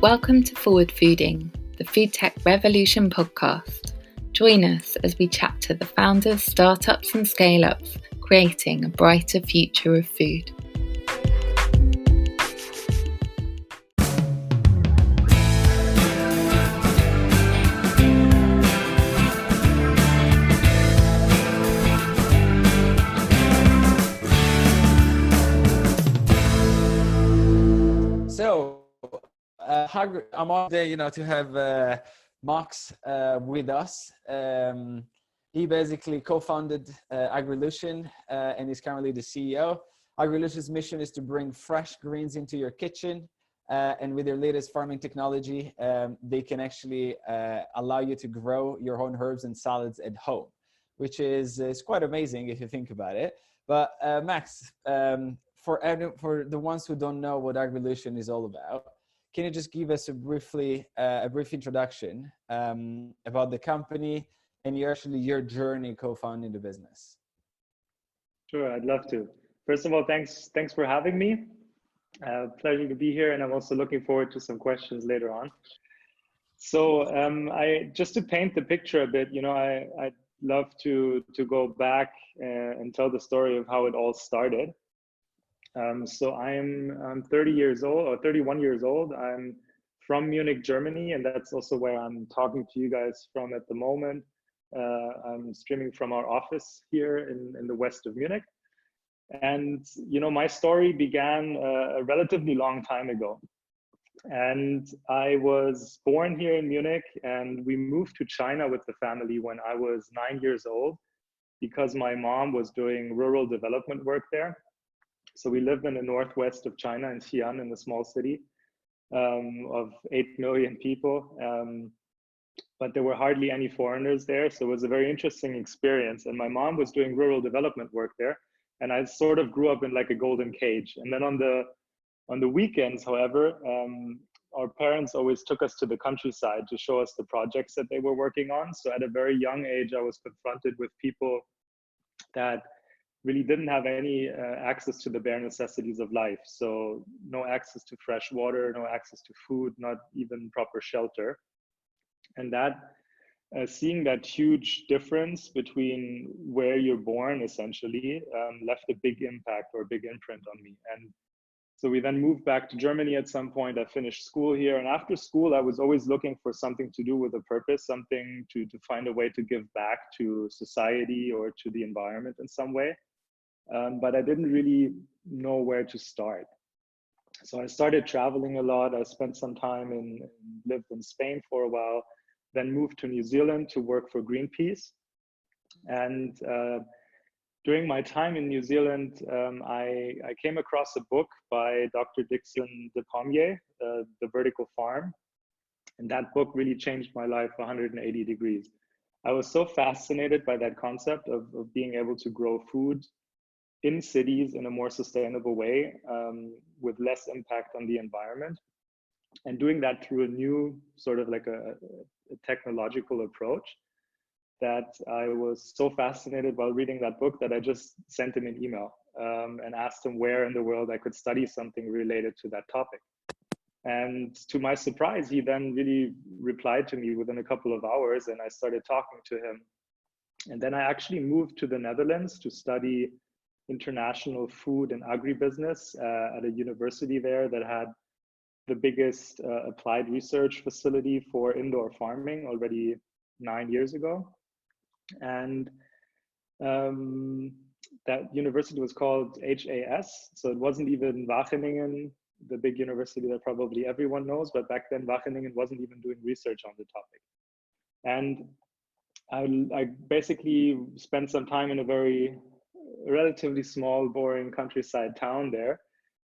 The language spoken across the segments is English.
Welcome to Forward Fooding, the Food Tech Revolution podcast. Join us as we chat to the founders, startups, and scale ups creating a brighter future of food. I'm all day, you know, to have uh, Max uh, with us. Um, he basically co-founded uh, Agrilution uh, and is currently the CEO. Agrilution's mission is to bring fresh greens into your kitchen. Uh, and with their latest farming technology, um, they can actually uh, allow you to grow your own herbs and salads at home, which is, is quite amazing if you think about it. But uh, Max, um, for, for the ones who don't know what Agrilution is all about, can you just give us a briefly uh, a brief introduction um, about the company and your actually your journey co-founding the business? Sure, I'd love to. First of all, thanks thanks for having me. Uh, pleasure to be here, and I'm also looking forward to some questions later on. So, um, I just to paint the picture a bit, you know, I I'd love to to go back uh, and tell the story of how it all started. Um, so I'm, I'm 30 years old or 31 years old. I'm from Munich, Germany, and that's also where I'm talking to you guys from at the moment. Uh, I'm streaming from our office here in, in the west of Munich. And, you know, my story began uh, a relatively long time ago. And I was born here in Munich, and we moved to China with the family when I was nine years old because my mom was doing rural development work there so we live in the northwest of China in Xi'an, in a small city um, of 8 million people. Um, but there were hardly any foreigners there. So it was a very interesting experience. And my mom was doing rural development work there. And I sort of grew up in like a golden cage. And then on the on the weekends, however, um, our parents always took us to the countryside to show us the projects that they were working on. So at a very young age, I was confronted with people that really didn't have any uh, access to the bare necessities of life. So no access to fresh water, no access to food, not even proper shelter. And that, uh, seeing that huge difference between where you're born, essentially, um, left a big impact or a big imprint on me. And so we then moved back to Germany at some point. I finished school here. And after school, I was always looking for something to do with a purpose, something to, to find a way to give back to society or to the environment in some way um, but I didn't really know where to start. So I started traveling a lot. I spent some time in, lived in Spain for a while, then moved to New Zealand to work for Greenpeace. And uh, during my time in New Zealand, um, I, I, came across a book by Dr. Dickson Despommier, uh, The Vertical Farm. And that book really changed my life 180 degrees. I was so fascinated by that concept of, of being able to grow food in cities in a more sustainable way um, with less impact on the environment and doing that through a new sort of like a, a, technological approach that I was so fascinated while reading that book that I just sent him an email um, and asked him where in the world I could study something related to that topic. And to my surprise, he then really replied to me within a couple of hours and I started talking to him. And then I actually moved to the Netherlands to study international food and agribusiness uh, at a university there that had the biggest uh, applied research facility for indoor farming already nine years ago. And um, that university was called HAS. So it wasn't even Wageningen, the big university that probably everyone knows, but back then Wageningen wasn't even doing research on the topic. And I, I basically spent some time in a very relatively small, boring countryside town there,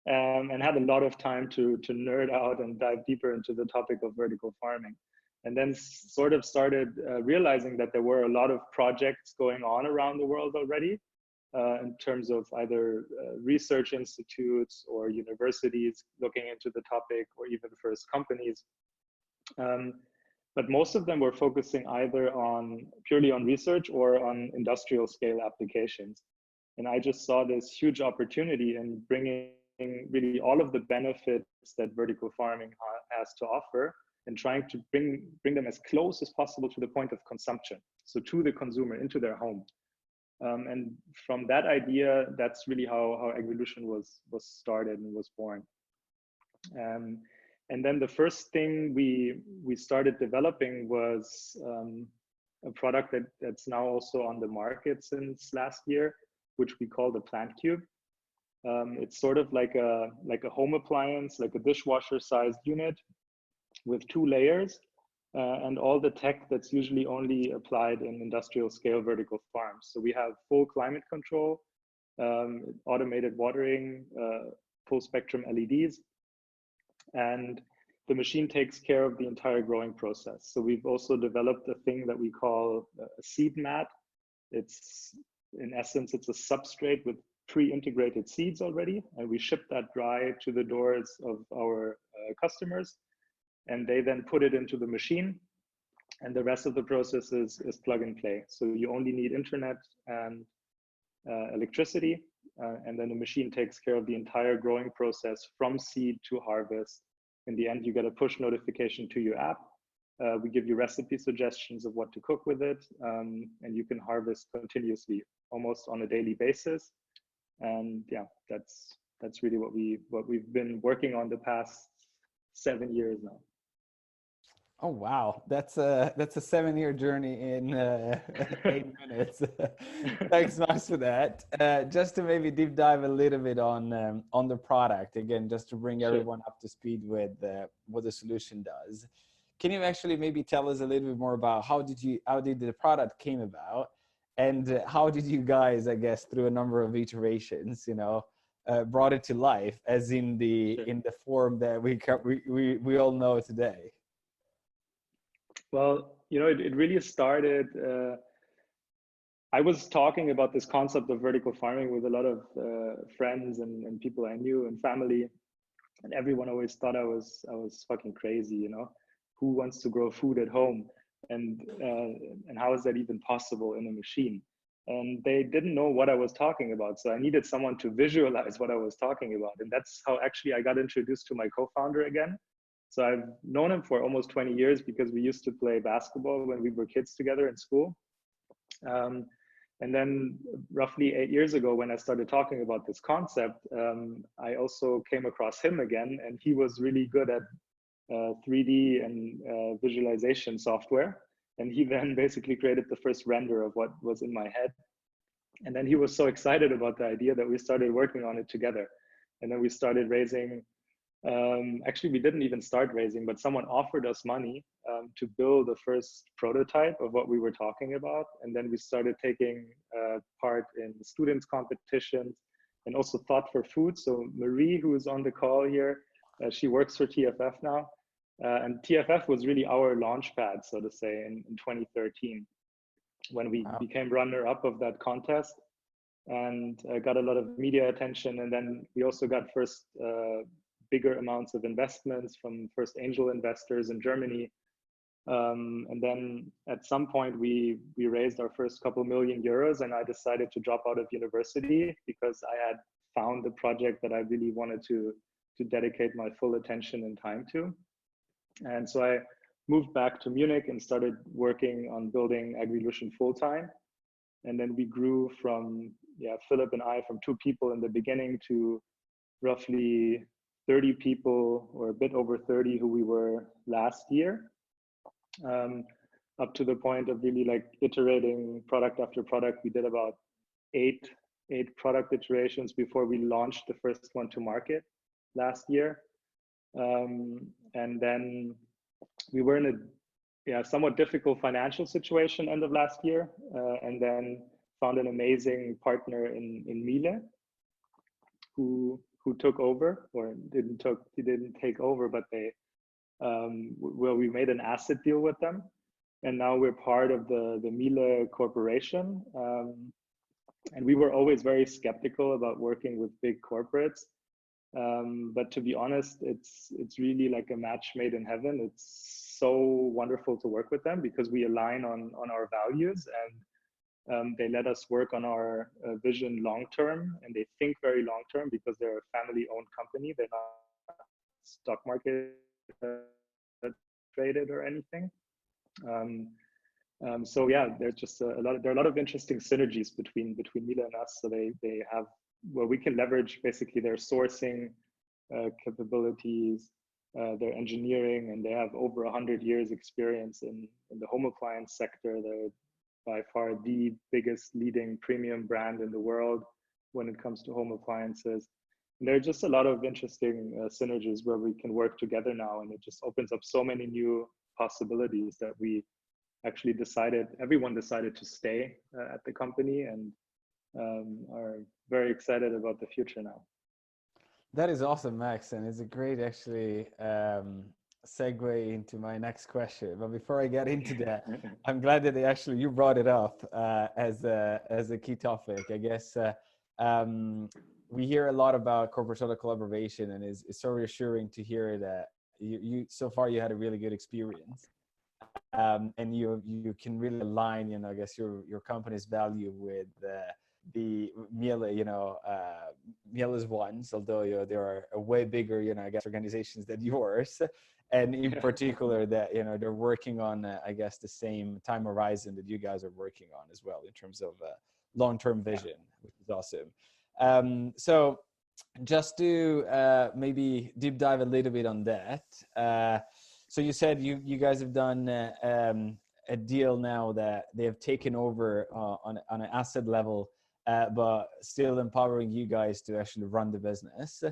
um, and had a lot of time to to nerd out and dive deeper into the topic of vertical farming. And then sort of started uh, realizing that there were a lot of projects going on around the world already uh, in terms of either uh, research institutes or universities looking into the topic or even first companies. Um, but most of them were focusing either on purely on research or on industrial scale applications. And I just saw this huge opportunity in bringing really all of the benefits that vertical farming has to offer and trying to bring bring them as close as possible to the point of consumption. So to the consumer into their home. Um, and from that idea that's really how how agrilution was was started and was born. Um, and then the first thing we we started developing was um, a product that that's now also on the market since last year which we call the plant cube um, it's sort of like a like a home appliance like a dishwasher sized unit with two layers uh, and all the tech that's usually only applied in industrial scale vertical farms. So we have full climate control, um, automated watering, uh, full spectrum LEDs, and the machine takes care of the entire growing process. So we've also developed a thing that we call a seed mat. It's in essence, it's a substrate with pre-integrated seeds already, and we ship that dry to the doors of our uh, customers and they then put it into the machine and the rest of the process is, is plug and play. So you only need internet and uh, electricity, uh, and then the machine takes care of the entire growing process from seed to harvest. In the end, you get a push notification to your app. Uh, we give you recipe suggestions of what to cook with it, um, and you can harvest continuously, almost on a daily basis. And yeah, that's that's really what we what we've been working on the past seven years now. Oh wow, that's a that's a seven-year journey in uh, eight minutes. Thanks, Max, for that. Uh, just to maybe deep dive a little bit on um, on the product again, just to bring everyone up to speed with uh, what the solution does. Can you actually maybe tell us a little bit more about how did you how did the product came about, and how did you guys, I guess, through a number of iterations, you know, uh, brought it to life, as in the sure. in the form that we we we, we all know today. Well, you know, it, it really started. Uh, I was talking about this concept of vertical farming with a lot of uh, friends and, and people I knew and family, and everyone always thought I was I was fucking crazy. You know, who wants to grow food at home, and uh, and how is that even possible in a machine? And they didn't know what I was talking about, so I needed someone to visualize what I was talking about, and that's how actually I got introduced to my co-founder again so I've known him for almost 20 years because we used to play basketball when we were kids together in school. Um, and then roughly eight years ago, when I started talking about this concept, um, I also came across him again, and he was really good at 3D and uh, visualization software. And he then basically created the first render of what was in my head. And then he was so excited about the idea that we started working on it together. And then we started raising um, actually we didn't even start raising but someone offered us money um, to build the first prototype of what we were talking about and then we started taking uh, part in students competitions and also thought for food so marie who is on the call here uh, she works for tff now uh, and tff was really our launch pad so to say in, in 2013 when we wow. became runner up of that contest and uh, got a lot of media attention and then we also got first uh, bigger amounts of investments from first angel investors in Germany. Um, and then at some point we we raised our first couple million euros and I decided to drop out of university because I had found the project that I really wanted to to dedicate my full attention and time to. And so I moved back to Munich and started working on building Agrilution full time. And then we grew from yeah Philip and I from two people in the beginning to roughly 30 people or a bit over 30 who we were last year. Um, up to the point of really like iterating product after product. We did about eight eight product iterations before we launched the first one to market last year. Um, and then we were in a yeah somewhat difficult financial situation end of last year uh, and then found an amazing partner in in Miele who who took over or didn't took he didn't take over, but they um, well we made an asset deal with them, and now we're part of the the Miele Corporation. Um, and we were always very skeptical about working with big corporates. Um, but to be honest, it's it's really like a match made in heaven. It's so wonderful to work with them because we align on on our values and um, they let us work on our uh, vision long term, and they think very long term because they're a family-owned company. They're not stock market uh, traded or anything. Um, um, so yeah, there's just a, a, lot. Of, there are a lot of interesting synergies between between Miele and us. So they they have well, we can leverage basically their sourcing uh, capabilities, uh, their engineering, and they have over hundred years experience in in the home appliance sector. They're by far the biggest leading premium brand in the world when it comes to home appliances. And there are just a lot of interesting uh, synergies where we can work together now, and it just opens up so many new possibilities that we actually decided, everyone decided to stay uh, at the company and um, are very excited about the future now. That is awesome, Max, and it's a great actually um, segue into my next question. But before I get into that, I'm glad that they actually you brought it up uh, as a as a key topic. I guess uh, um, we hear a lot about corporate social collaboration, and it's, it's so reassuring to hear that you, you so far you had a really good experience um, and you you can really align you know i guess your your company's value with uh, the Miele, you know, uh, Miele's ones, although you know, there are a way bigger, you know, I guess organizations than yours, and in particular that you know they're working on, uh, I guess, the same time horizon that you guys are working on as well in terms of uh, long-term vision, which is awesome. Um, so, just to uh, maybe deep dive a little bit on that. Uh, so you said you you guys have done uh, um, a deal now that they have taken over uh, on on an asset level, uh, but still empowering you guys to actually run the business.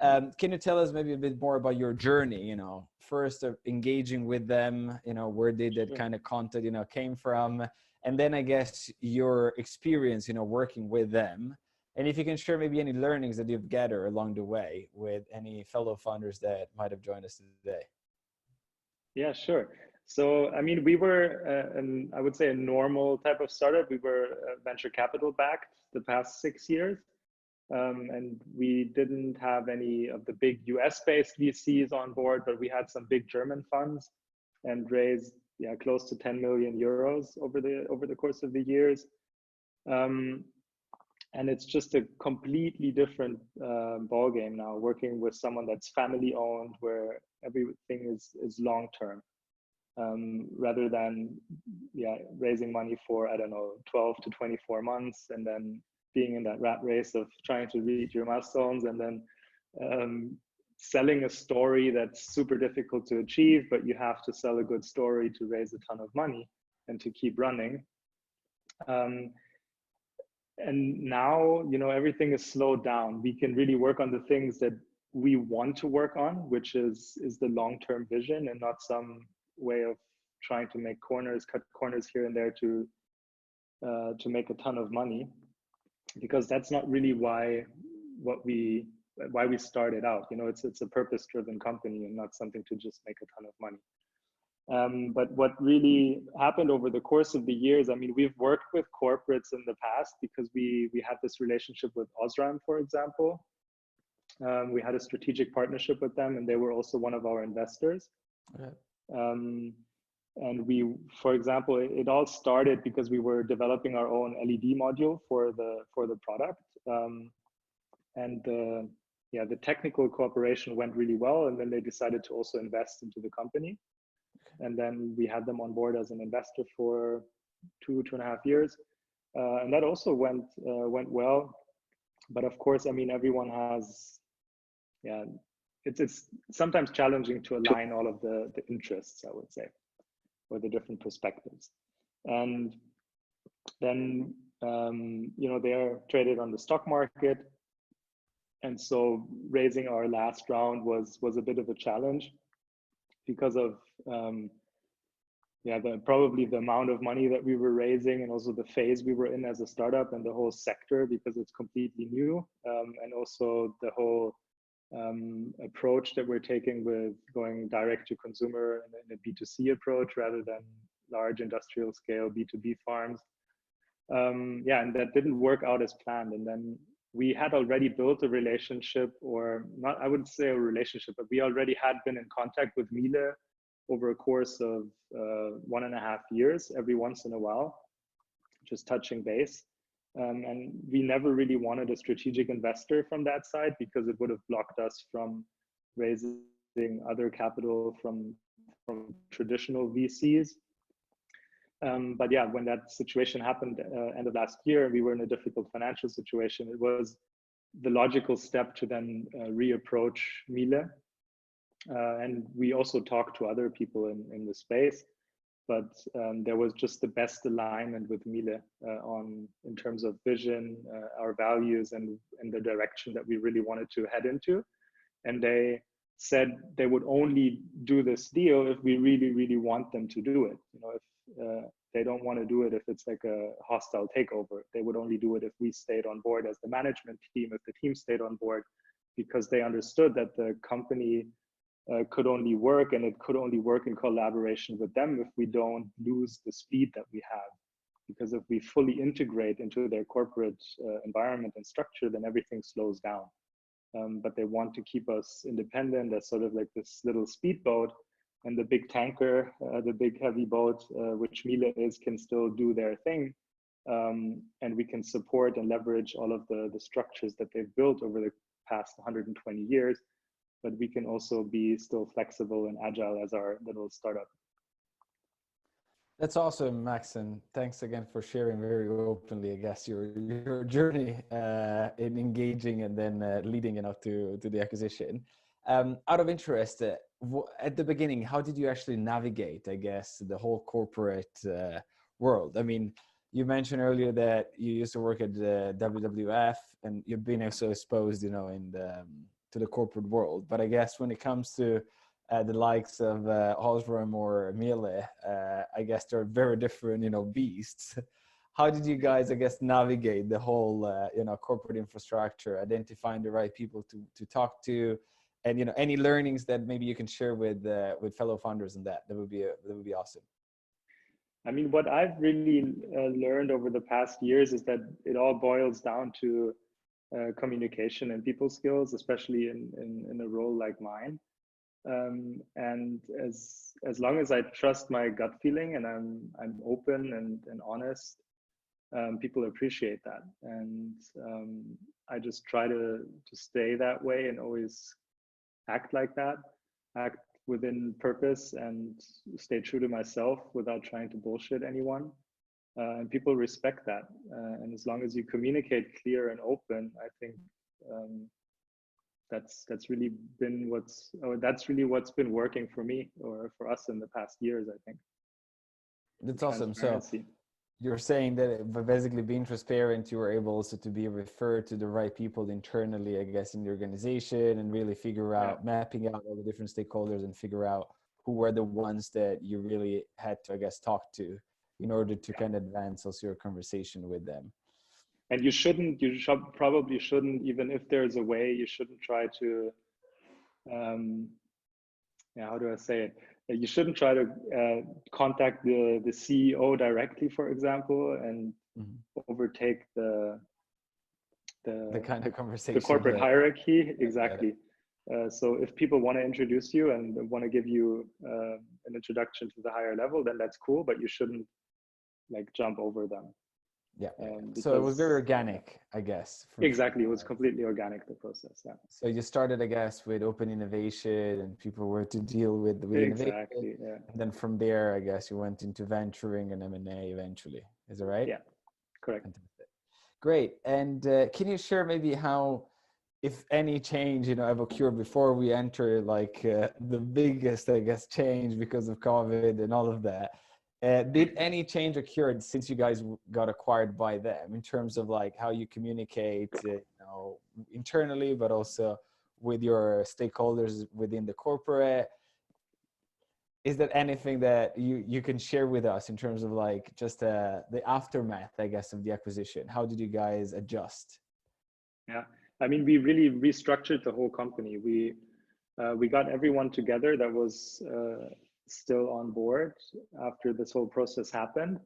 Um, can you tell us maybe a bit more about your journey? You know, first of engaging with them. You know, where did that kind of content you know came from, and then I guess your experience. You know, working with them. And if you can share maybe any learnings that you've gathered along the way with any fellow founders that might have joined us today. Yeah, sure. So, I mean, we were, uh, an, I would say, a normal type of startup. We were uh, venture capital backed the past six years. Um, and we didn't have any of the big US based VCs on board, but we had some big German funds and raised yeah, close to 10 million euros over the over the course of the years. Um, and it's just a completely different uh, ball game now working with someone that's family owned where everything is is long term um, rather than yeah raising money for i don't know 12 to 24 months and then being in that rat race of trying to reach your milestones and then um, selling a story that's super difficult to achieve but you have to sell a good story to raise a ton of money and to keep running. Um, and now you know everything is slowed down. We can really work on the things that we want to work on which is is the long-term vision and not some way of trying to make corners cut corners here and there to uh, to make a ton of money because that's not really why what we why we started out you know it's it's a purpose driven company and not something to just make a ton of money um, but what really happened over the course of the years, I mean, we've worked with corporates in the past because we we had this relationship with Osram, for example. Um, we had a strategic partnership with them, and they were also one of our investors. Okay. Um, and we, for example, it, it, all started because we were developing our own LED module for the for the product, um, and the yeah the technical cooperation went really well, and then they decided to also invest into the company. And then we had them on board as an investor for two two and a half years. Uh, and that also went uh, went well. But of course i mean everyone has yeah it's it's sometimes challenging to align all of the the interests i would say or the different perspectives. And then um, you know they're traded on the stock market. And so raising our last round was was a bit of a challenge because of um, yeah, the, probably the amount of money that we were raising and also the phase we were in as a startup and the whole sector because it's completely new um, and also the whole um, approach that we're taking with going direct to consumer in a B2C approach rather than large industrial scale B2B farms. Um, yeah, and that didn't work out as planned. And then we had already built a relationship or not, I wouldn't say a relationship, but we already had been in contact with Miele over a course of uh, one and a half years, every once in a while, just touching base. Um, and we never really wanted a strategic investor from that side because it would have blocked us from raising other capital from from traditional VCs. Um, but yeah, when that situation happened uh, end of last year, we were in a difficult financial situation. It was the logical step to then uh, reapproach Miele. Uh, and we also talked to other people in, in the space, but um, there was just the best alignment with Miele uh, on in terms of vision, uh, our values, and, and the direction that we really wanted to head into. And they said they would only do this deal if we really, really want them to do it. You know, if uh, they don't want to do it if it's like a hostile takeover. They would only do it if we stayed on board as the management team, if the team stayed on board, because they understood that the company uh, could only work and it could only work in collaboration with them if we don't lose the speed that we have. Because if we fully integrate into their corporate uh, environment and structure, then everything slows down. Um, but they want to keep us independent as sort of like this little speedboat and the big tanker, uh, the big heavy boat, uh, which Miele is, can still do their thing. Um, and we can support and leverage all of the, the structures that they've built over the past 120 years. But we can also be still flexible and agile as our little startup. That's awesome, Max, and thanks again for sharing very openly, I guess, your your journey uh, in engaging and then uh, leading you know, to to the acquisition. Um, out of interest, uh, at the beginning, how did you actually navigate, I guess, the whole corporate uh, world? I mean, you mentioned earlier that you used to work at the WWF and you've been also exposed, you know, in the, um, to the corporate world. But I guess when it comes to uh, the likes of uh, Osram or Miele, uh, I guess they're very different, you know, beasts. How did you guys, I guess, navigate the whole, uh, you know, corporate infrastructure, identifying the right people to to talk to, and you know any learnings that maybe you can share with uh, with fellow founders in that that would be a, that would be awesome i mean what i've really uh, learned over the past years is that it all boils down to uh, communication and people skills especially in, in in a role like mine um, and as as long as i trust my gut feeling and i'm i'm open and and honest um, people appreciate that and um, i just try to to stay that way and always act like that, act within purpose and stay true to myself without trying to bullshit anyone. Uh, and people respect that. Uh, and as long as you communicate clear and open, I think um, that's that's really been what's or that's really what's been working for me or for us in the past years. I think. That's awesome. So you're saying that basically being transparent, you were able also to be referred to the right people internally, I guess, in the organization and really figure out yeah. mapping out all the different stakeholders and figure out who were the ones that you really had to, I guess, talk to in order to yeah. kind of advance also your conversation with them. And you shouldn't, you should, probably shouldn't, even if there's a way, you shouldn't try to, um, yeah, how do I say it? you shouldn't try to uh, contact the, the CEO directly, for example, and mm-hmm. overtake the, the the kind of conversation the corporate that, hierarchy exactly. Uh, so if people want to introduce you and want to give you uh, an introduction to the higher level, then that's cool, but you shouldn't like jump over them. Yeah. Um, so it was very organic, I guess. Exactly. It was completely organic, the process. Yeah. So you started, I guess, with open innovation and people were to deal with, with exactly, Yeah. And then from there, I guess you went into venturing and M&A eventually. Is that right? Yeah, correct. Great. And uh, can you share maybe how, if any change, you know, have occurred before we enter like uh, the biggest, I guess, change because of COVID and all of that? Uh, did any change occur since you guys got acquired by them in terms of like how you communicate, uh, you know, internally, but also with your stakeholders within the corporate? Is there anything that you you can share with us in terms of like just uh, the aftermath, I guess, of the acquisition? How did you guys adjust? Yeah, I mean, we really restructured the whole company. We uh, we got everyone together that was uh, still on board after this whole process happened.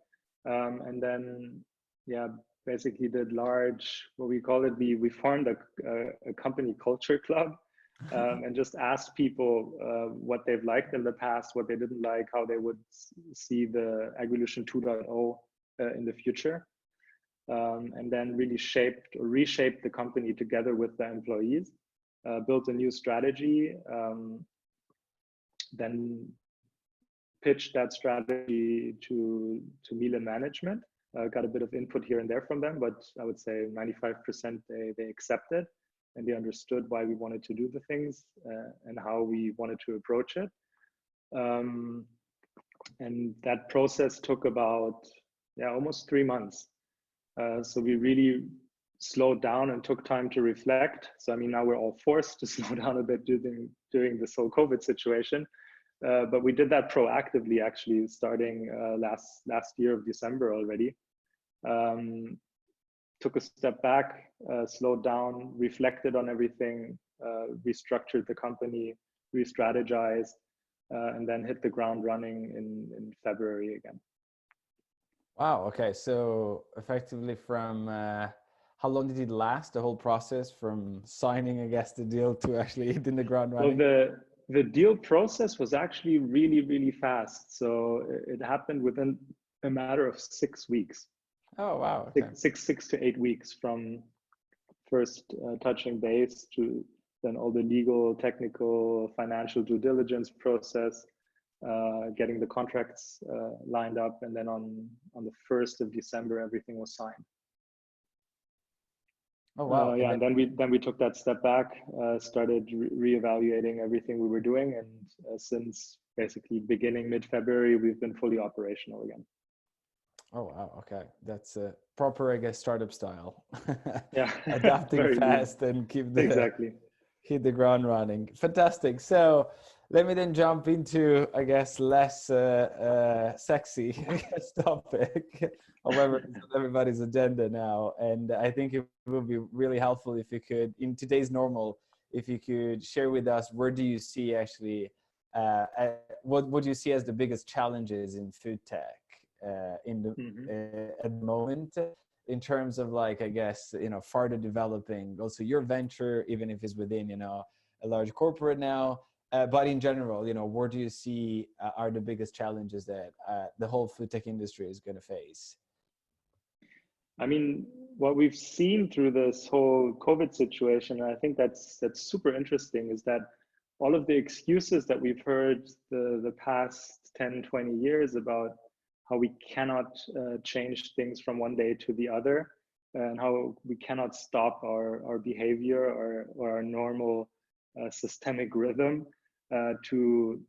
Um, and then, yeah, basically did large, what we call it, we, we formed a, a, a company culture club um, and just asked people uh, what they've liked in the past, what they didn't like, how they would see the Agrilution 2.0 uh, in the future. Um, and then really shaped or reshaped the company together with the employees, uh, built a new strategy, um, then pitched that strategy to to Miele management. Uh, got a bit of input here and there from them, but I would say 95% they, they accepted and they understood why we wanted to do the things uh, and how we wanted to approach it. Um, and that process took about yeah almost three months. Uh, so we really slowed down and took time to reflect. So I mean now we're all forced to slow down a bit during during this whole COVID situation. Uh, but we did that proactively actually starting uh, last last year of December already. Um, took a step back, uh, slowed down, reflected on everything, uh, restructured the company, re-strategized, uh, and then hit the ground running in, in February again. Wow. Okay. So effectively, from uh, how long did it last? The whole process from signing, I guess, the deal to actually hitting the ground running. Well, the the deal process was actually really really fast. So it happened within a matter of six weeks. Oh wow! Okay. Six, six six to eight weeks from first uh, touching base to then all the legal, technical, financial due diligence process, uh, getting the contracts uh, lined up, and then on on the first of December, everything was signed. Oh wow! Uh, yeah, and then we then we took that step back, uh, started re- reevaluating everything we were doing, and uh, since basically beginning mid February, we've been fully operational again. Oh wow! Okay, that's a proper, I guess, startup style. yeah, adapting fast and keep the exactly hit the ground running. Fantastic. So let me then jump into, I guess, less uh, uh, sexy guess, topic. However, everybody's agenda now, and I think it would be really helpful if you could, in today's normal, if you could share with us where do you see actually, uh, what what do you see as the biggest challenges in food tech uh, in the mm-hmm. Uh, at the moment, in terms of like i guess you know further developing also your venture even if it's within you know a large corporate now uh, but in general you know where do you see uh, are the biggest challenges that uh, the whole food tech industry is going to face? I mean what we've seen through this whole covid situation and i think that's that's super interesting is that all of the excuses that we've heard the the past 10 20 years about how we cannot uh, change things from one day to the other and how we cannot stop our, our behavior or, or our normal uh, systemic rhythm to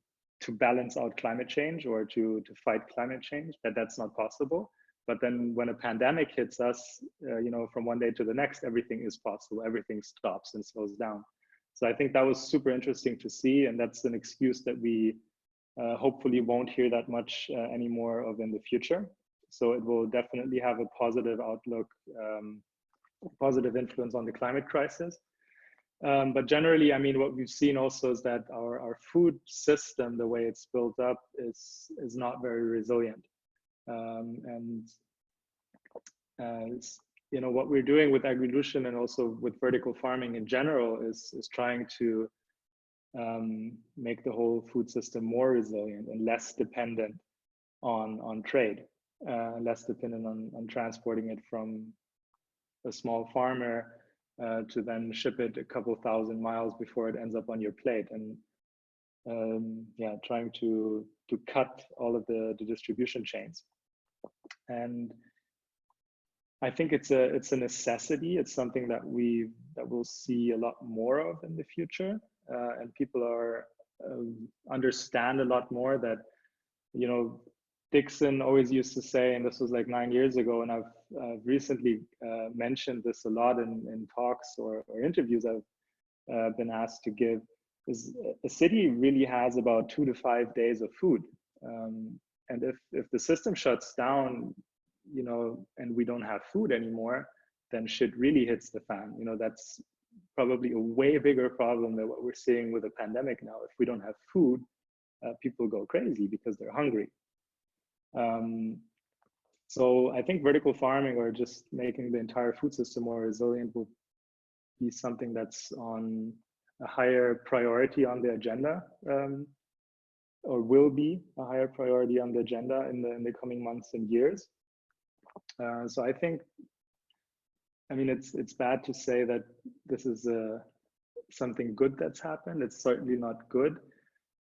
to balance out climate change or to to fight climate change that that's not possible but then when a pandemic hits us uh, you know from one day to the next everything is possible everything stops and slows down so i think that was super interesting to see and that's an excuse that we uh, hopefully won't hear that much uh, anymore of in the future. So it will definitely have a positive outlook, um, positive influence on the climate crisis. Um, but generally, I mean, what we've seen also is that our, our food system, the way it's built up, is is not very resilient. Um, and uh, you know what we're doing with agrilution and also with vertical farming in general is is trying to um, make the whole food system more resilient and less dependent on on trade, uh, less dependent on on transporting it from a small farmer uh, to then ship it a couple thousand miles before it ends up on your plate. And um, yeah trying to to cut all of the, the distribution chains. And I think it's a it's a necessity. It's something that we that we'll see a lot more of in the future. Uh, and people are um, understand a lot more that you know Dickson always used to say, and this was like nine years ago, and I've uh, recently uh, mentioned this a lot in, in talks or, or interviews I've uh, been asked to give, is a city really has about two to five days of food. Um, and if, if the system shuts down, you know, and we don't have food anymore, then shit really hits the fan. You know, that's probably a way bigger problem than what we're seeing with the pandemic now. If we don't have food, uh, people go crazy because they're hungry. Um, so I think vertical farming or just making the entire food system more resilient will be something that's on a higher priority on the agenda um, or will be a higher priority on the agenda in the, in the coming months and years. Uh, so I think I mean, it's it's bad to say that this is uh, something good that's happened. It's certainly not good,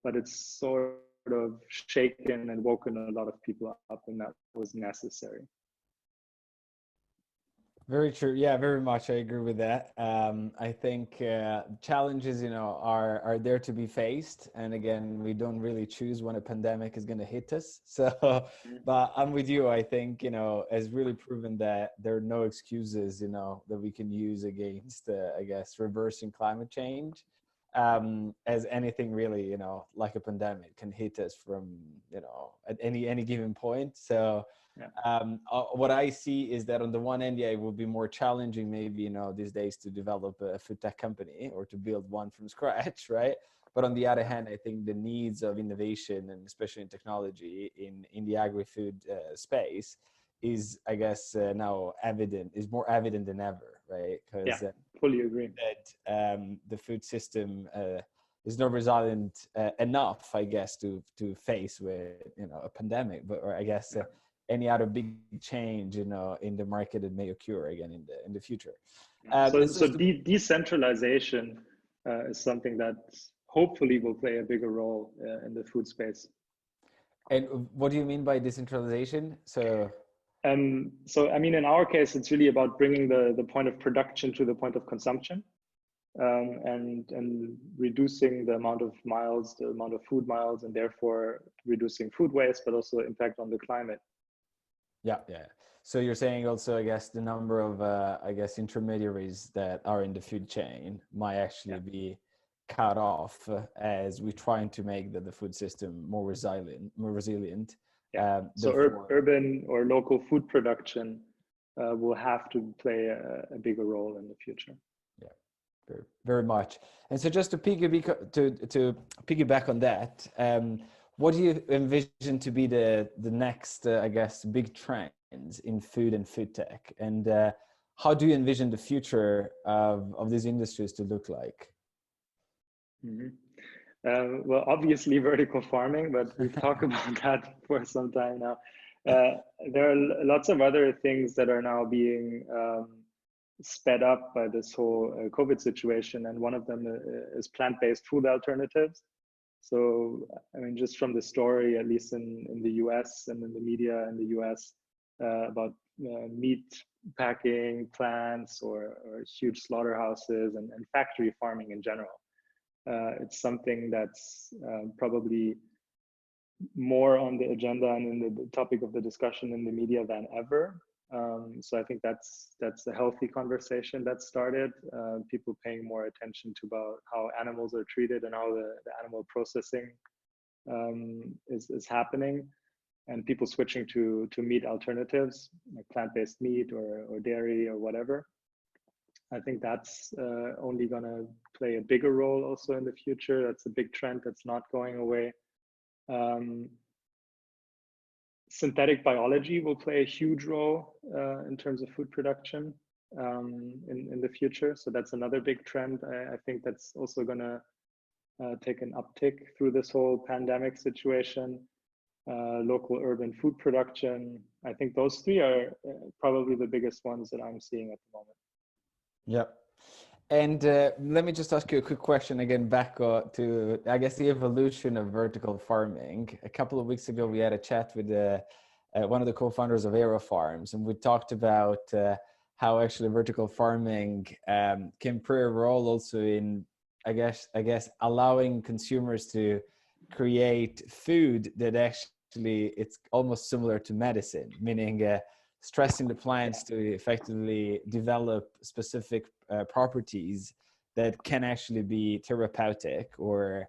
but it's sort of shaken and woken a lot of people up, and that was necessary. Very true. Yeah, very much. I agree with that. Um, I think uh, challenges, you know, are are there to be faced, and again, we don't really choose when a pandemic is going to hit us. So, mm-hmm. but I'm with you. I think you know, has really proven that there are no excuses, you know, that we can use against, uh, I guess, reversing climate change. Um, as anything really, you know, like a pandemic can hit us from, you know, at any any given point. So yeah. Um, uh, what I see is that on the one end, yeah, it would be more challenging, maybe you know, these days to develop a food tech company or to build one from scratch, right? But on the other hand, I think the needs of innovation and especially in technology in in the agri-food uh, space is, I guess, uh, now evident is more evident than ever, right? Because yeah, uh, fully agree. that um, the food system uh, is not resilient uh, enough, I guess, to to face with you know a pandemic, but or I guess. Yeah. any other big change you know in the market that may occur again in the in the future. Um, so, so de- decentralization uh, is something that hopefully will play a bigger role uh, in the food space. And what do you mean by decentralization? So um, so i mean in our case it's really about bringing the the point of production to the point of consumption um, and and reducing the amount of miles, the amount of food miles, and therefore reducing food waste, but also impact on the climate. Yeah, yeah. So you're saying also, I guess, the number of, uh, I guess, intermediaries that are in the food chain might actually yeah. be cut off as we're trying to make the, the food system more resilient, more resilient. Um, so ur- urban or local food production uh, will have to play a, a, bigger role in the future. Yeah, very, very much. And so just to piggyback to to piggyback on that. Um, what do you envision to be the the next uh, i guess big trends in food and food tech and uh, how do you envision the future of of these industries to look like mm-hmm. Uh, well obviously vertical farming but we've talked about that for some time now uh, there are lots of other things that are now being um, sped up by this whole uh, covid situation and one of them uh, is plant-based food alternatives so, I mean, just from the story, at least in, in the US and in the media in the US, uh, about uh, meat packing plants or, or huge slaughterhouses and, and, factory farming in general. Uh, it's something that's um, probably more on the agenda and in the, the topic of the discussion in the media than ever. Um, so I think that's that's a healthy conversation that started. Uh, people paying more attention to about how animals are treated and how the, the animal processing um, is is happening, and people switching to to meat alternatives, like plant-based meat or or dairy or whatever. I think that's uh, only going to play a bigger role also in the future. That's a big trend that's not going away. Um, synthetic biology will play a huge role uh, in terms of food production um, in, in the future. So that's another big trend. I, I think that's also going to uh, take an uptick through this whole pandemic situation. Uh, local urban food production. I think those three are uh, probably the biggest ones that I'm seeing at the moment. Yep. And uh, let me just ask you a quick question again, back uh, to I guess the evolution of vertical farming. A couple of weeks ago, we had a chat with uh, uh one of the co-founders of Aero Farms, and we talked about uh, how actually vertical farming um, can play a role also in, I guess, I guess allowing consumers to create food that actually it's almost similar to medicine, meaning uh, stressing the plants to effectively develop specific uh, properties that can actually be therapeutic or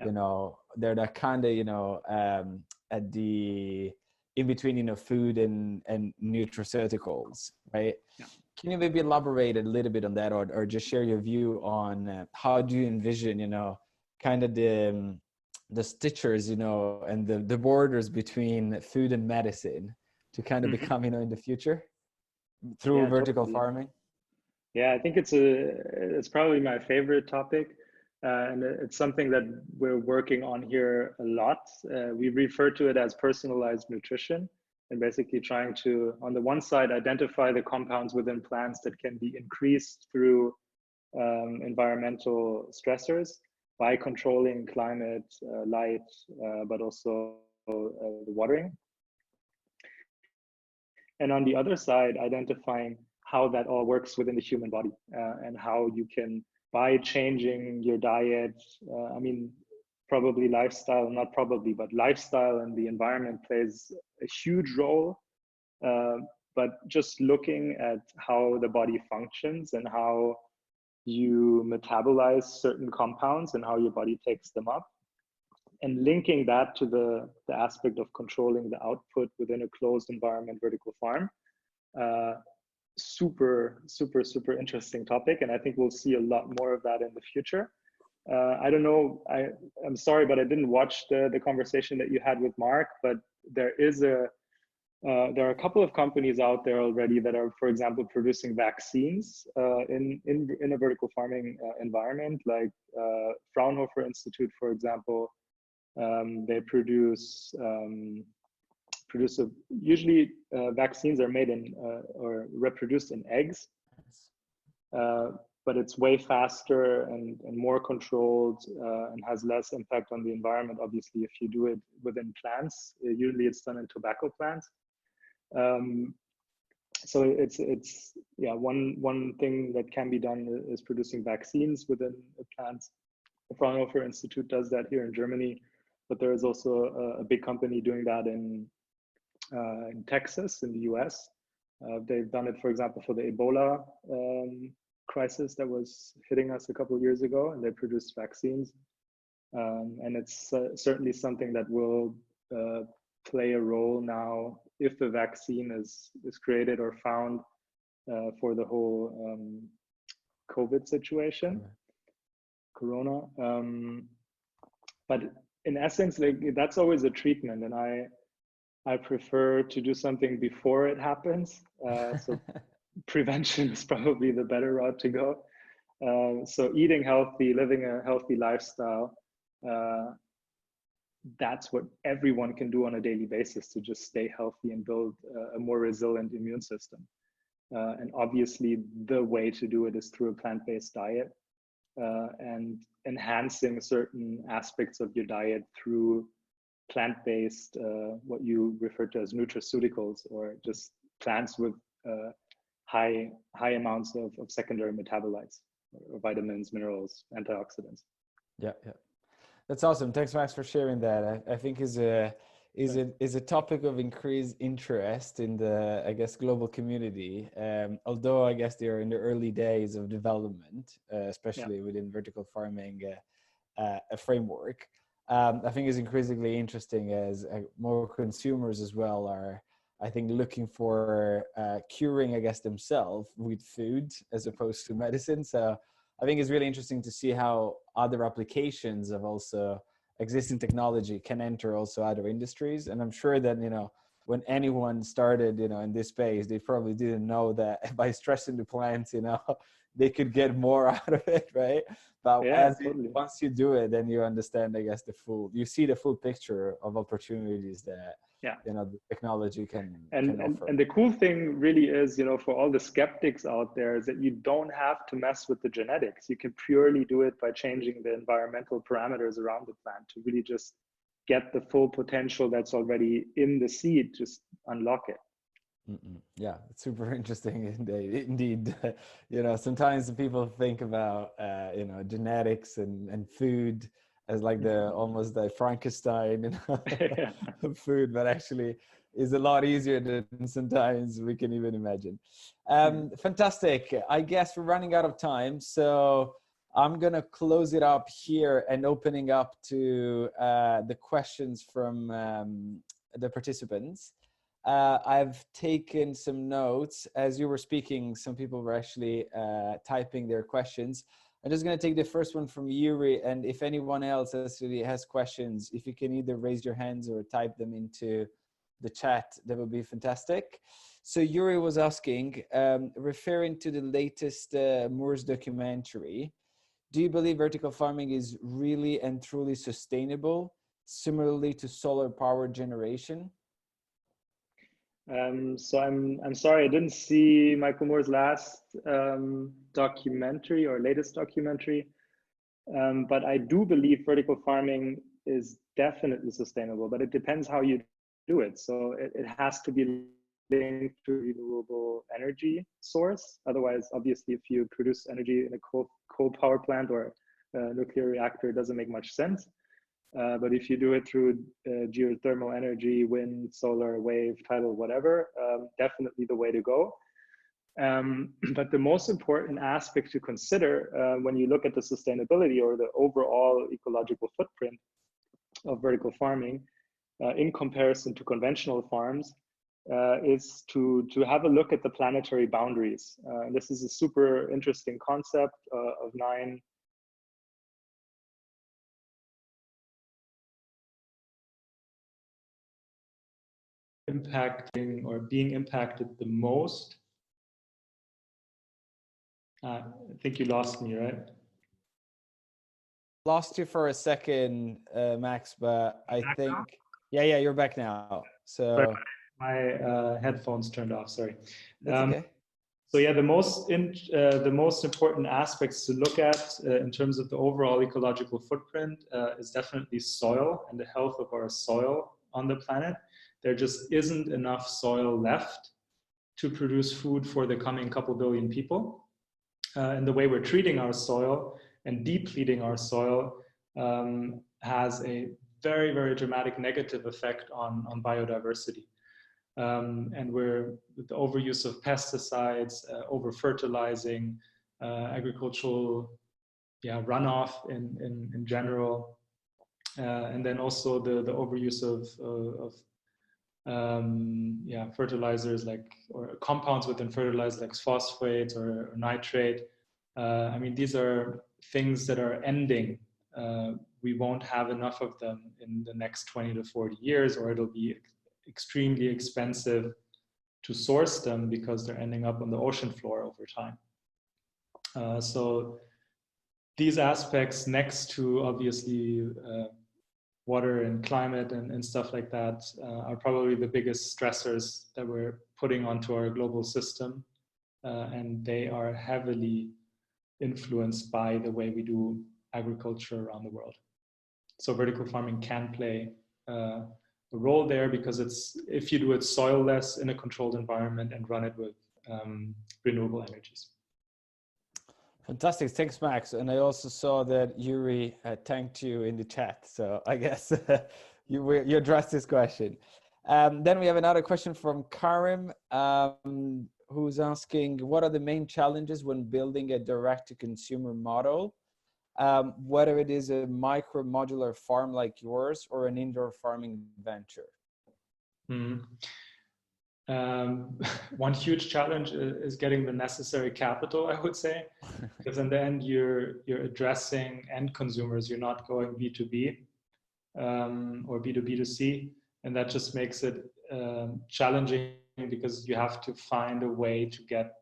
yeah. you know they're that kind of you know um, at the in between you know food and and nutraceuticals right yeah. can you maybe elaborate a little bit on that or, or just share your view on uh, how do you envision you know kind of the um, the stitchers you know and the the borders between food and medicine to kind of mm-hmm. become you know in the future through yeah, vertical totally. farming yeah i think it's a it's probably my favorite topic uh, and it's something that we're working on here a lot uh, we refer to it as personalized nutrition and basically trying to on the one side identify the compounds within plants that can be increased through um, environmental stressors by controlling climate, uh, light, uh, but also uh, the watering. And on the other side, identifying how that all works within the human body and how you can, by changing your diet, I mean, probably lifestyle, not probably, but lifestyle and the environment plays a huge role. Uh, but just looking at how the body functions and how you metabolize certain compounds and how your body takes them up and linking that to the, the aspect of controlling the output within a closed environment vertical farm uh, super super super interesting topic and i think we'll see a lot more of that in the future uh, I don't know. I I'm sorry, but I didn't watch the the conversation that you had with Mark. But there is a uh, there are a couple of companies out there already that are, for example, producing vaccines uh, in, in in a vertical farming uh, environment, like uh, Fraunhofer Institute, for example. Um, they produce um, produce a, usually uh, vaccines are made in or reproduced in eggs but it's way faster and, and more controlled uh, and has less impact on the environment. Obviously, if you do it within plants, uh, usually it's done in tobacco plants. Um, so it's it's yeah one one thing that can be done is producing vaccines within plants. The Fraunhofer Institute does that here in Germany, but there is also a, a big company doing that in uh, in Texas in the U.S. Uh, they've done it, for example, for the Ebola um, crisis that was hitting us a couple of years ago, and they produced vaccines. Um, and it's uh, certainly something that will uh, play a role now if the vaccine is is created or found uh, for the whole um, COVID situation, Corona. Um, but in essence, like that's always a treatment, and I I prefer to do something before it happens. Uh, so prevention is probably the better route to go. Uh, so eating healthy, living a healthy lifestyle, uh, that's what everyone can do on a daily basis to just stay healthy and build a more resilient immune system. Uh, and obviously, the way to do it is through a plant-based diet uh, and enhancing certain aspects of your diet through plant-based, uh, what you refer to as nutraceuticals, or just plants with uh, high high amounts of, of secondary metabolites or vitamins minerals antioxidants. Yeah yeah. That's awesome. Thanks max for sharing that. I, I think is a is a is a topic of increased interest in the i guess global community um, although i guess they're in the early days of development uh, especially yeah. within vertical farming uh, uh, a framework um, i think is increasingly interesting as uh, more consumers as well are I think looking for uh, curing, I guess, themselves with food as opposed to medicine. So I think it's really interesting to see how other applications of also existing technology can enter also other industries. And I'm sure that, you know, when anyone started, you know, in this space, they probably didn't know that by stressing the plants, you know, they could get more out of it, right? But yeah, totally. once you do it, then you understand, I guess, the full, you see the full picture of opportunities that yeah you know the technology can and can and, and the cool thing really is you know for all the skeptics out there is that you don't have to mess with the genetics you can purely do it by changing the environmental parameters around the plant to really just get the full potential that's already in the seed just unlock it Mm-mm. Yeah, it's super interesting indeed. Indeed, you know, sometimes people think about uh, you know genetics and and food as like the mm-hmm. almost the Frankenstein you know, food, but actually is a lot easier than sometimes we can even imagine. Um, mm-hmm. fantastic. I guess we're running out of time, so I'm gonna close it up here and opening up to uh, the questions from um, the participants. Uh, I've taken some notes as you were speaking. Some people were actually uh, typing their questions. I'm just going to take the first one from Yuri. And if anyone else actually has questions, if you can either raise your hands or type them into the chat, that would be fantastic. So Yuri was asking, um, referring to the latest uh, Moore's documentary, do you believe vertical farming is really and truly sustainable, similarly to solar power generation? Um, so I'm I'm sorry I didn't see Michael Moore's last um, documentary or latest documentary. Um, but I do believe vertical farming is definitely sustainable, but it depends how you do it. So it, it has to be linked to renewable energy source. Otherwise, obviously, if you produce energy in a coal, coal power plant or a nuclear reactor, it doesn't make much sense. Uh, but if you do it through uh, geothermal energy, wind, solar, wave, tidal, whatever, um, definitely the way to go. Um, but the most important aspect to consider uh, when you look at the sustainability or the overall ecological footprint of vertical farming uh, in comparison to conventional farms uh, is to, to have a look at the planetary boundaries. Uh, this is a super interesting concept of nine impacting or being impacted the most? Uh, I think you lost me, right? Lost you for a second, uh, Max, but I think, now? yeah, yeah, you're back now. So my uh, headphones turned off. Sorry. Um, okay. So yeah, the most in, uh, the most important aspects to look at uh, in terms of the overall ecological footprint uh, is definitely soil and the health of our soil on the planet there just isn't enough soil left to produce food for the coming couple billion people. Uh, and the way we're treating our soil and depleting our soil um, has a very, very dramatic negative effect on, on biodiversity. Um, and we're the overuse of pesticides, uh, over fertilizing, uh, agricultural yeah, runoff in, in, in general, uh, and then also the, the overuse of, of um, yeah, fertilizers like or compounds within fertilizers like phosphates or, or nitrate. Uh, I mean, these are things that are ending. Uh, we won't have enough of them in the next 20 to 40 years, or it'll be extremely expensive to source them because they're ending up on the ocean floor over time. Uh, so these aspects next to obviously uh, water and climate and, and stuff like that uh, are probably the biggest stressors that we're putting onto our global system. Uh, and they are heavily influenced by the way we do agriculture around the world. So vertical farming can play uh, a role there because it's if you do it soil less in a controlled environment and run it with um, renewable energies. Fantastic. Thanks, Max. And I also saw that Yuri uh, thanked you in the chat. So I guess you, you addressed this question. Um, then we have another question from Karim, um, who's asking, what are the main challenges when building a direct-to-consumer model? Um, whether it is a micro modular farm like yours or an indoor farming venture? Mm. Um, one huge challenge is getting the necessary capital, I would say, because in the end you're you're addressing end consumers. You're not going B two B um, or B two B to C, and that just makes it um, challenging because you have to find a way to get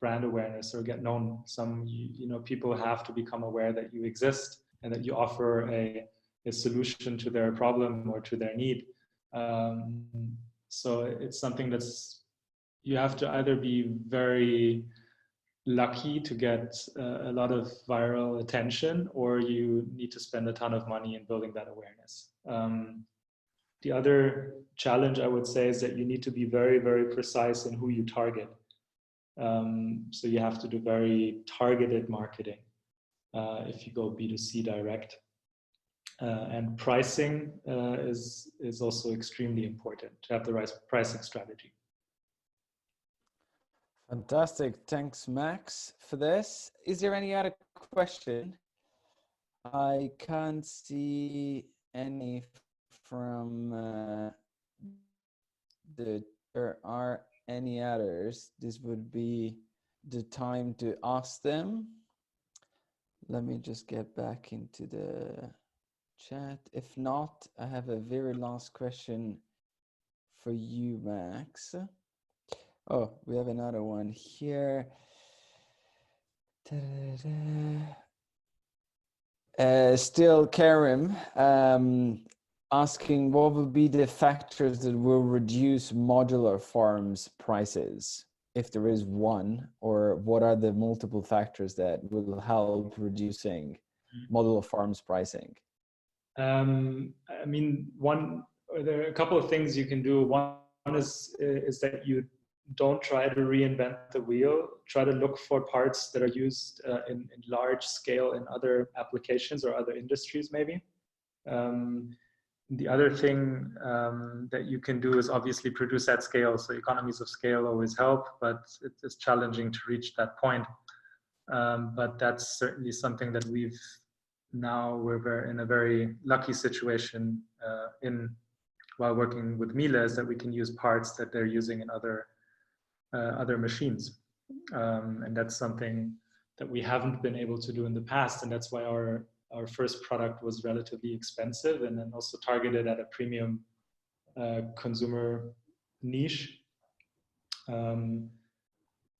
brand awareness or get known. Some you, you know people have to become aware that you exist and that you offer a a solution to their problem or to their need. Um, so it's something that's, you have to either be very lucky to get uh, a lot of viral attention or you need to spend a ton of money in building that awareness. Um, the other challenge I would say is that you need to be very, very precise in who you target. Um, so you have to do very targeted marketing uh, if you go B2C direct. Uh, and pricing uh, is, is also extremely important to have the right pricing strategy. Fantastic. Thanks, Max, for this. Is there any other question? I can't see any from uh, the, there are any others. This would be the time to ask them. Let me just get back into the chat. If not, I have a very last question for you, Max. Oh, we have another one here. Uh, still, Karim, um, asking what will be the factors that will reduce modular farms prices, if there is one, or what are the multiple factors that will help reducing model of farms pricing? Um, I mean, one there are a couple of things you can do. One is is that you don't try to reinvent the wheel. Try to look for parts that are used uh, in, in, large scale in other applications or other industries, maybe. Um, the other thing um, that you can do is obviously produce at scale. So economies of scale always help, but it is challenging to reach that point. Um, but that's certainly something that we've now we're in a very lucky situation uh, in while working with Miele is that we can use parts that they're using in other uh, other machines, um, and that's something that we haven't been able to do in the past, and that's why our our first product was relatively expensive and then also targeted at a premium uh, consumer niche. Um,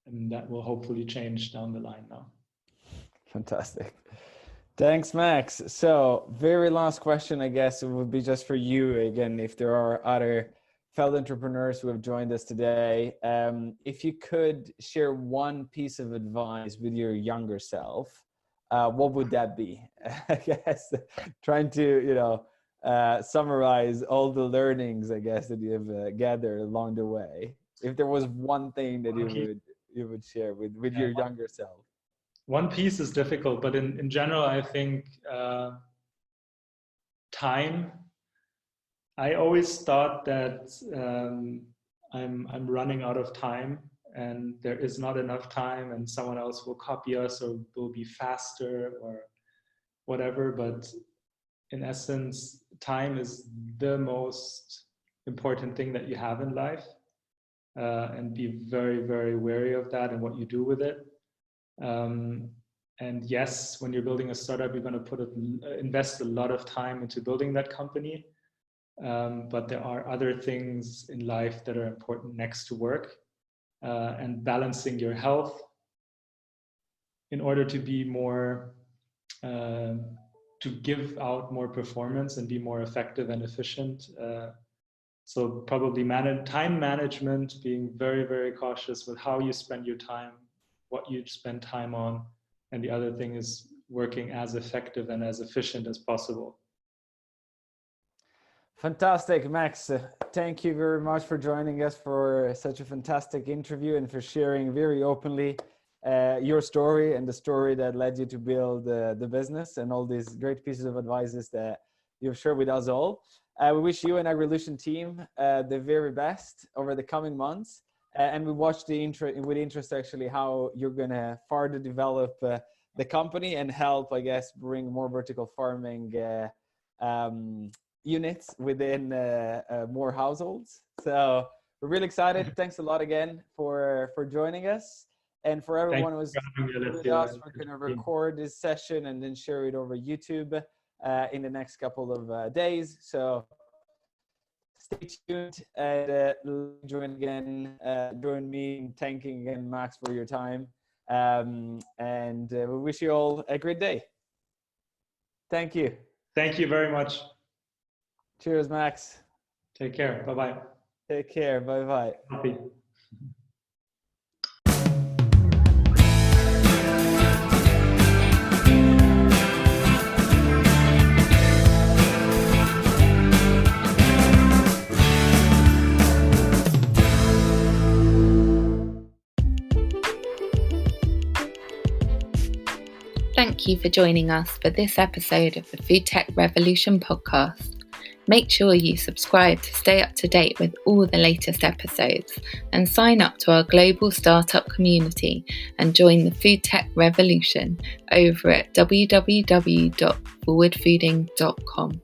and that will hopefully change down the line now. Fantastic. Thanks, Max. So, very last question, I guess, it would be just for you again. If there are other fellow entrepreneurs who have joined us today, um, if you could share one piece of advice with your younger self, uh, what would that be? I guess trying to you know uh, summarize all the learnings I guess that you have uh, gathered along the way. If there was one thing that you would you would share with with your younger self. One piece is difficult, but in in general, I think uh, time. I always thought that um, I'm I'm running out of time and there is not enough time and someone else will copy us or will be faster or whatever but in essence time is the most important thing that you have in life uh, and be very very wary of that and what you do with it um, and yes when you're building a startup you're going to put a, invest a lot of time into building that company. Um, but there are other things in life that are important next to work uh, and balancing your health in order to be more uh, to give out more performance and be more effective and efficient uh, so probably man- time management being very very cautious with how you spend your time what you spend time on and the other thing is working as effective and as efficient as possible Fantastic, Max. Thank you very much for joining us for such a fantastic interview and for sharing very openly uh, your story and the story that led you to build uh, the business and all these great pieces of advices that you've shared with us all. Uh, we wish you and Agrilution team uh, the very best over the coming months. Uh, and we watch the interest with interest actually how you're to further develop uh, the company and help, I guess, bring more vertical farming um, units within uh, uh, more households. So we're really excited. Thanks a lot again for for joining us, and for everyone who's with us. We're going to record this session and then share it over YouTube uh, in the next couple of uh, days. So stay tuned and uh, join again. Uh, join me in thanking again, Max, for your time. Um, and we wish you all a great day. Thank you. Thank you very much. Cheers, Max. Take care. Bye bye. Take care. Bye bye. Happy. Thank you for joining us for this episode of the Food Tech Revolution podcast. Make sure you subscribe to stay up to date with all the latest episodes and sign up to our global startup community and join the food tech revolution over at www.forwardfooding.com.